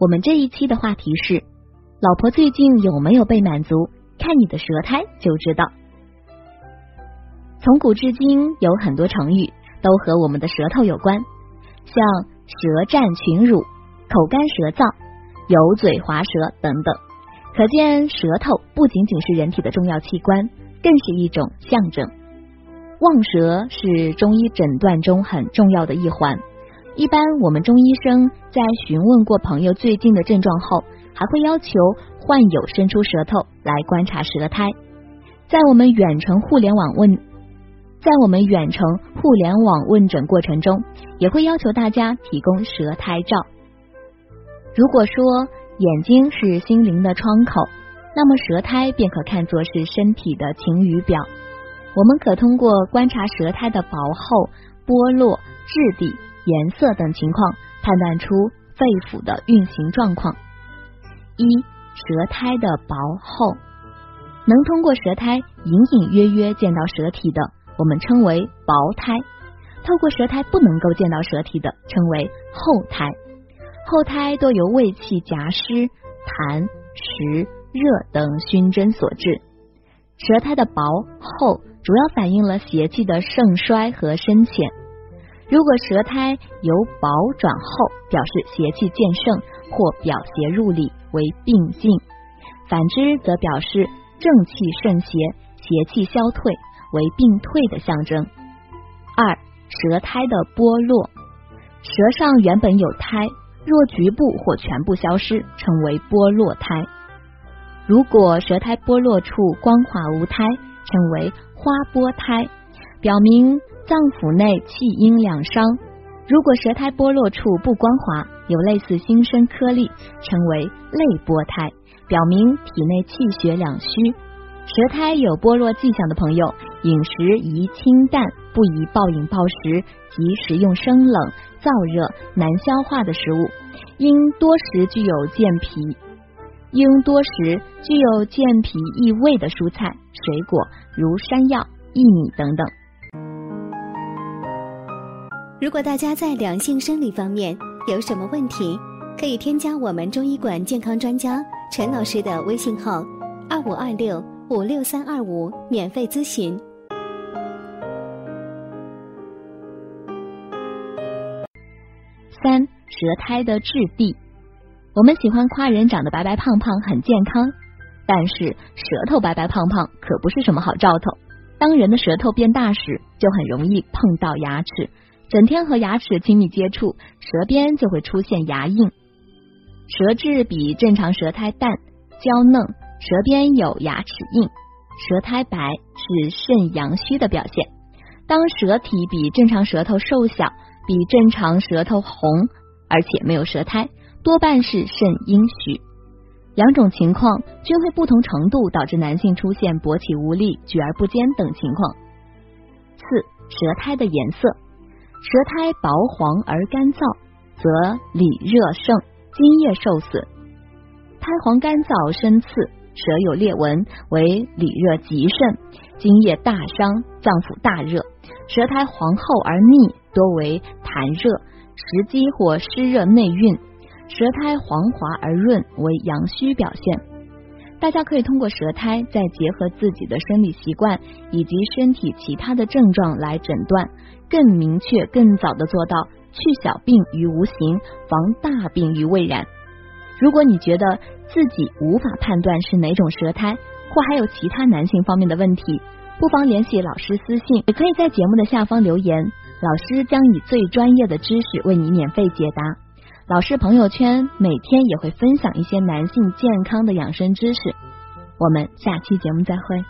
我们这一期的话题是：老婆最近有没有被满足？看你的舌苔就知道。从古至今，有很多成语都和我们的舌头有关，像舌战群儒、口干舌燥、油嘴滑舌等等。可见，舌头不仅仅是人体的重要器官，更是一种象征。望舌是中医诊断中很重要的一环。一般我们中医生在询问过朋友最近的症状后，还会要求患有伸出舌头来观察舌苔。在我们远程互联网问，在我们远程互联网问诊过程中，也会要求大家提供舌苔照。如果说眼睛是心灵的窗口，那么舌苔便可看作是身体的晴雨表。我们可通过观察舌苔的薄厚、剥落、质地。颜色等情况判断出肺腑的运行状况。一、舌苔的薄厚，能通过舌苔隐隐约约见到舌体的，我们称为薄苔；透过舌苔不能够见到舌体的，称为厚苔。厚苔多由胃气夹湿、痰、湿、热等熏蒸所致。舌苔的薄厚，主要反映了邪气的盛衰和深浅。如果舌苔由薄转厚，表示邪气渐盛或表邪入里为病进；反之则表示正气盛邪，邪气消退为病退的象征。二、舌苔的剥落，舌上原本有苔，若局部或全部消失，称为剥落苔。如果舌苔剥落处光滑无苔，称为花剥苔，表明。脏腑内气阴两伤，如果舌苔剥落处不光滑，有类似新生颗粒，称为泪剥苔，表明体内气血两虚。舌苔有剥落迹象的朋友，饮食宜清淡，不宜暴饮暴食及食用生冷、燥热、难消化的食物，应多食具有健脾，应多食具有健脾益胃的蔬菜、水果，如山药、薏米等等。如果大家在两性生理方面有什么问题，可以添加我们中医馆健康专家陈老师的微信号二五二六五六三二五免费咨询。三舌苔的质地，我们喜欢夸人长得白白胖胖很健康，但是舌头白白胖胖可不是什么好兆头。当人的舌头变大时，就很容易碰到牙齿。整天和牙齿亲密接触，舌边就会出现牙印。舌质比正常舌苔淡、娇嫩，舌边有牙齿印，舌苔白是肾阳虚的表现。当舌体比正常舌头瘦小，比正常舌头红，而且没有舌苔，多半是肾阴虚。两种情况均会不同程度导致男性出现勃起无力、举而不坚等情况。四、舌苔的颜色。舌苔薄黄而干燥，则里热盛，津液受损；苔黄干燥深刺，舌有裂纹，为里热极盛，津液大伤，脏腑大热。舌苔黄厚而腻，多为痰热，食积或湿热内蕴。舌苔黄滑而润，为阳虚表现。大家可以通过舌苔，再结合自己的生理习惯以及身体其他的症状来诊断，更明确、更早的做到去小病于无形，防大病于未然。如果你觉得自己无法判断是哪种舌苔，或还有其他男性方面的问题，不妨联系老师私信，也可以在节目的下方留言，老师将以最专业的知识为你免费解答。老师朋友圈每天也会分享一些男性健康的养生知识，我们下期节目再会。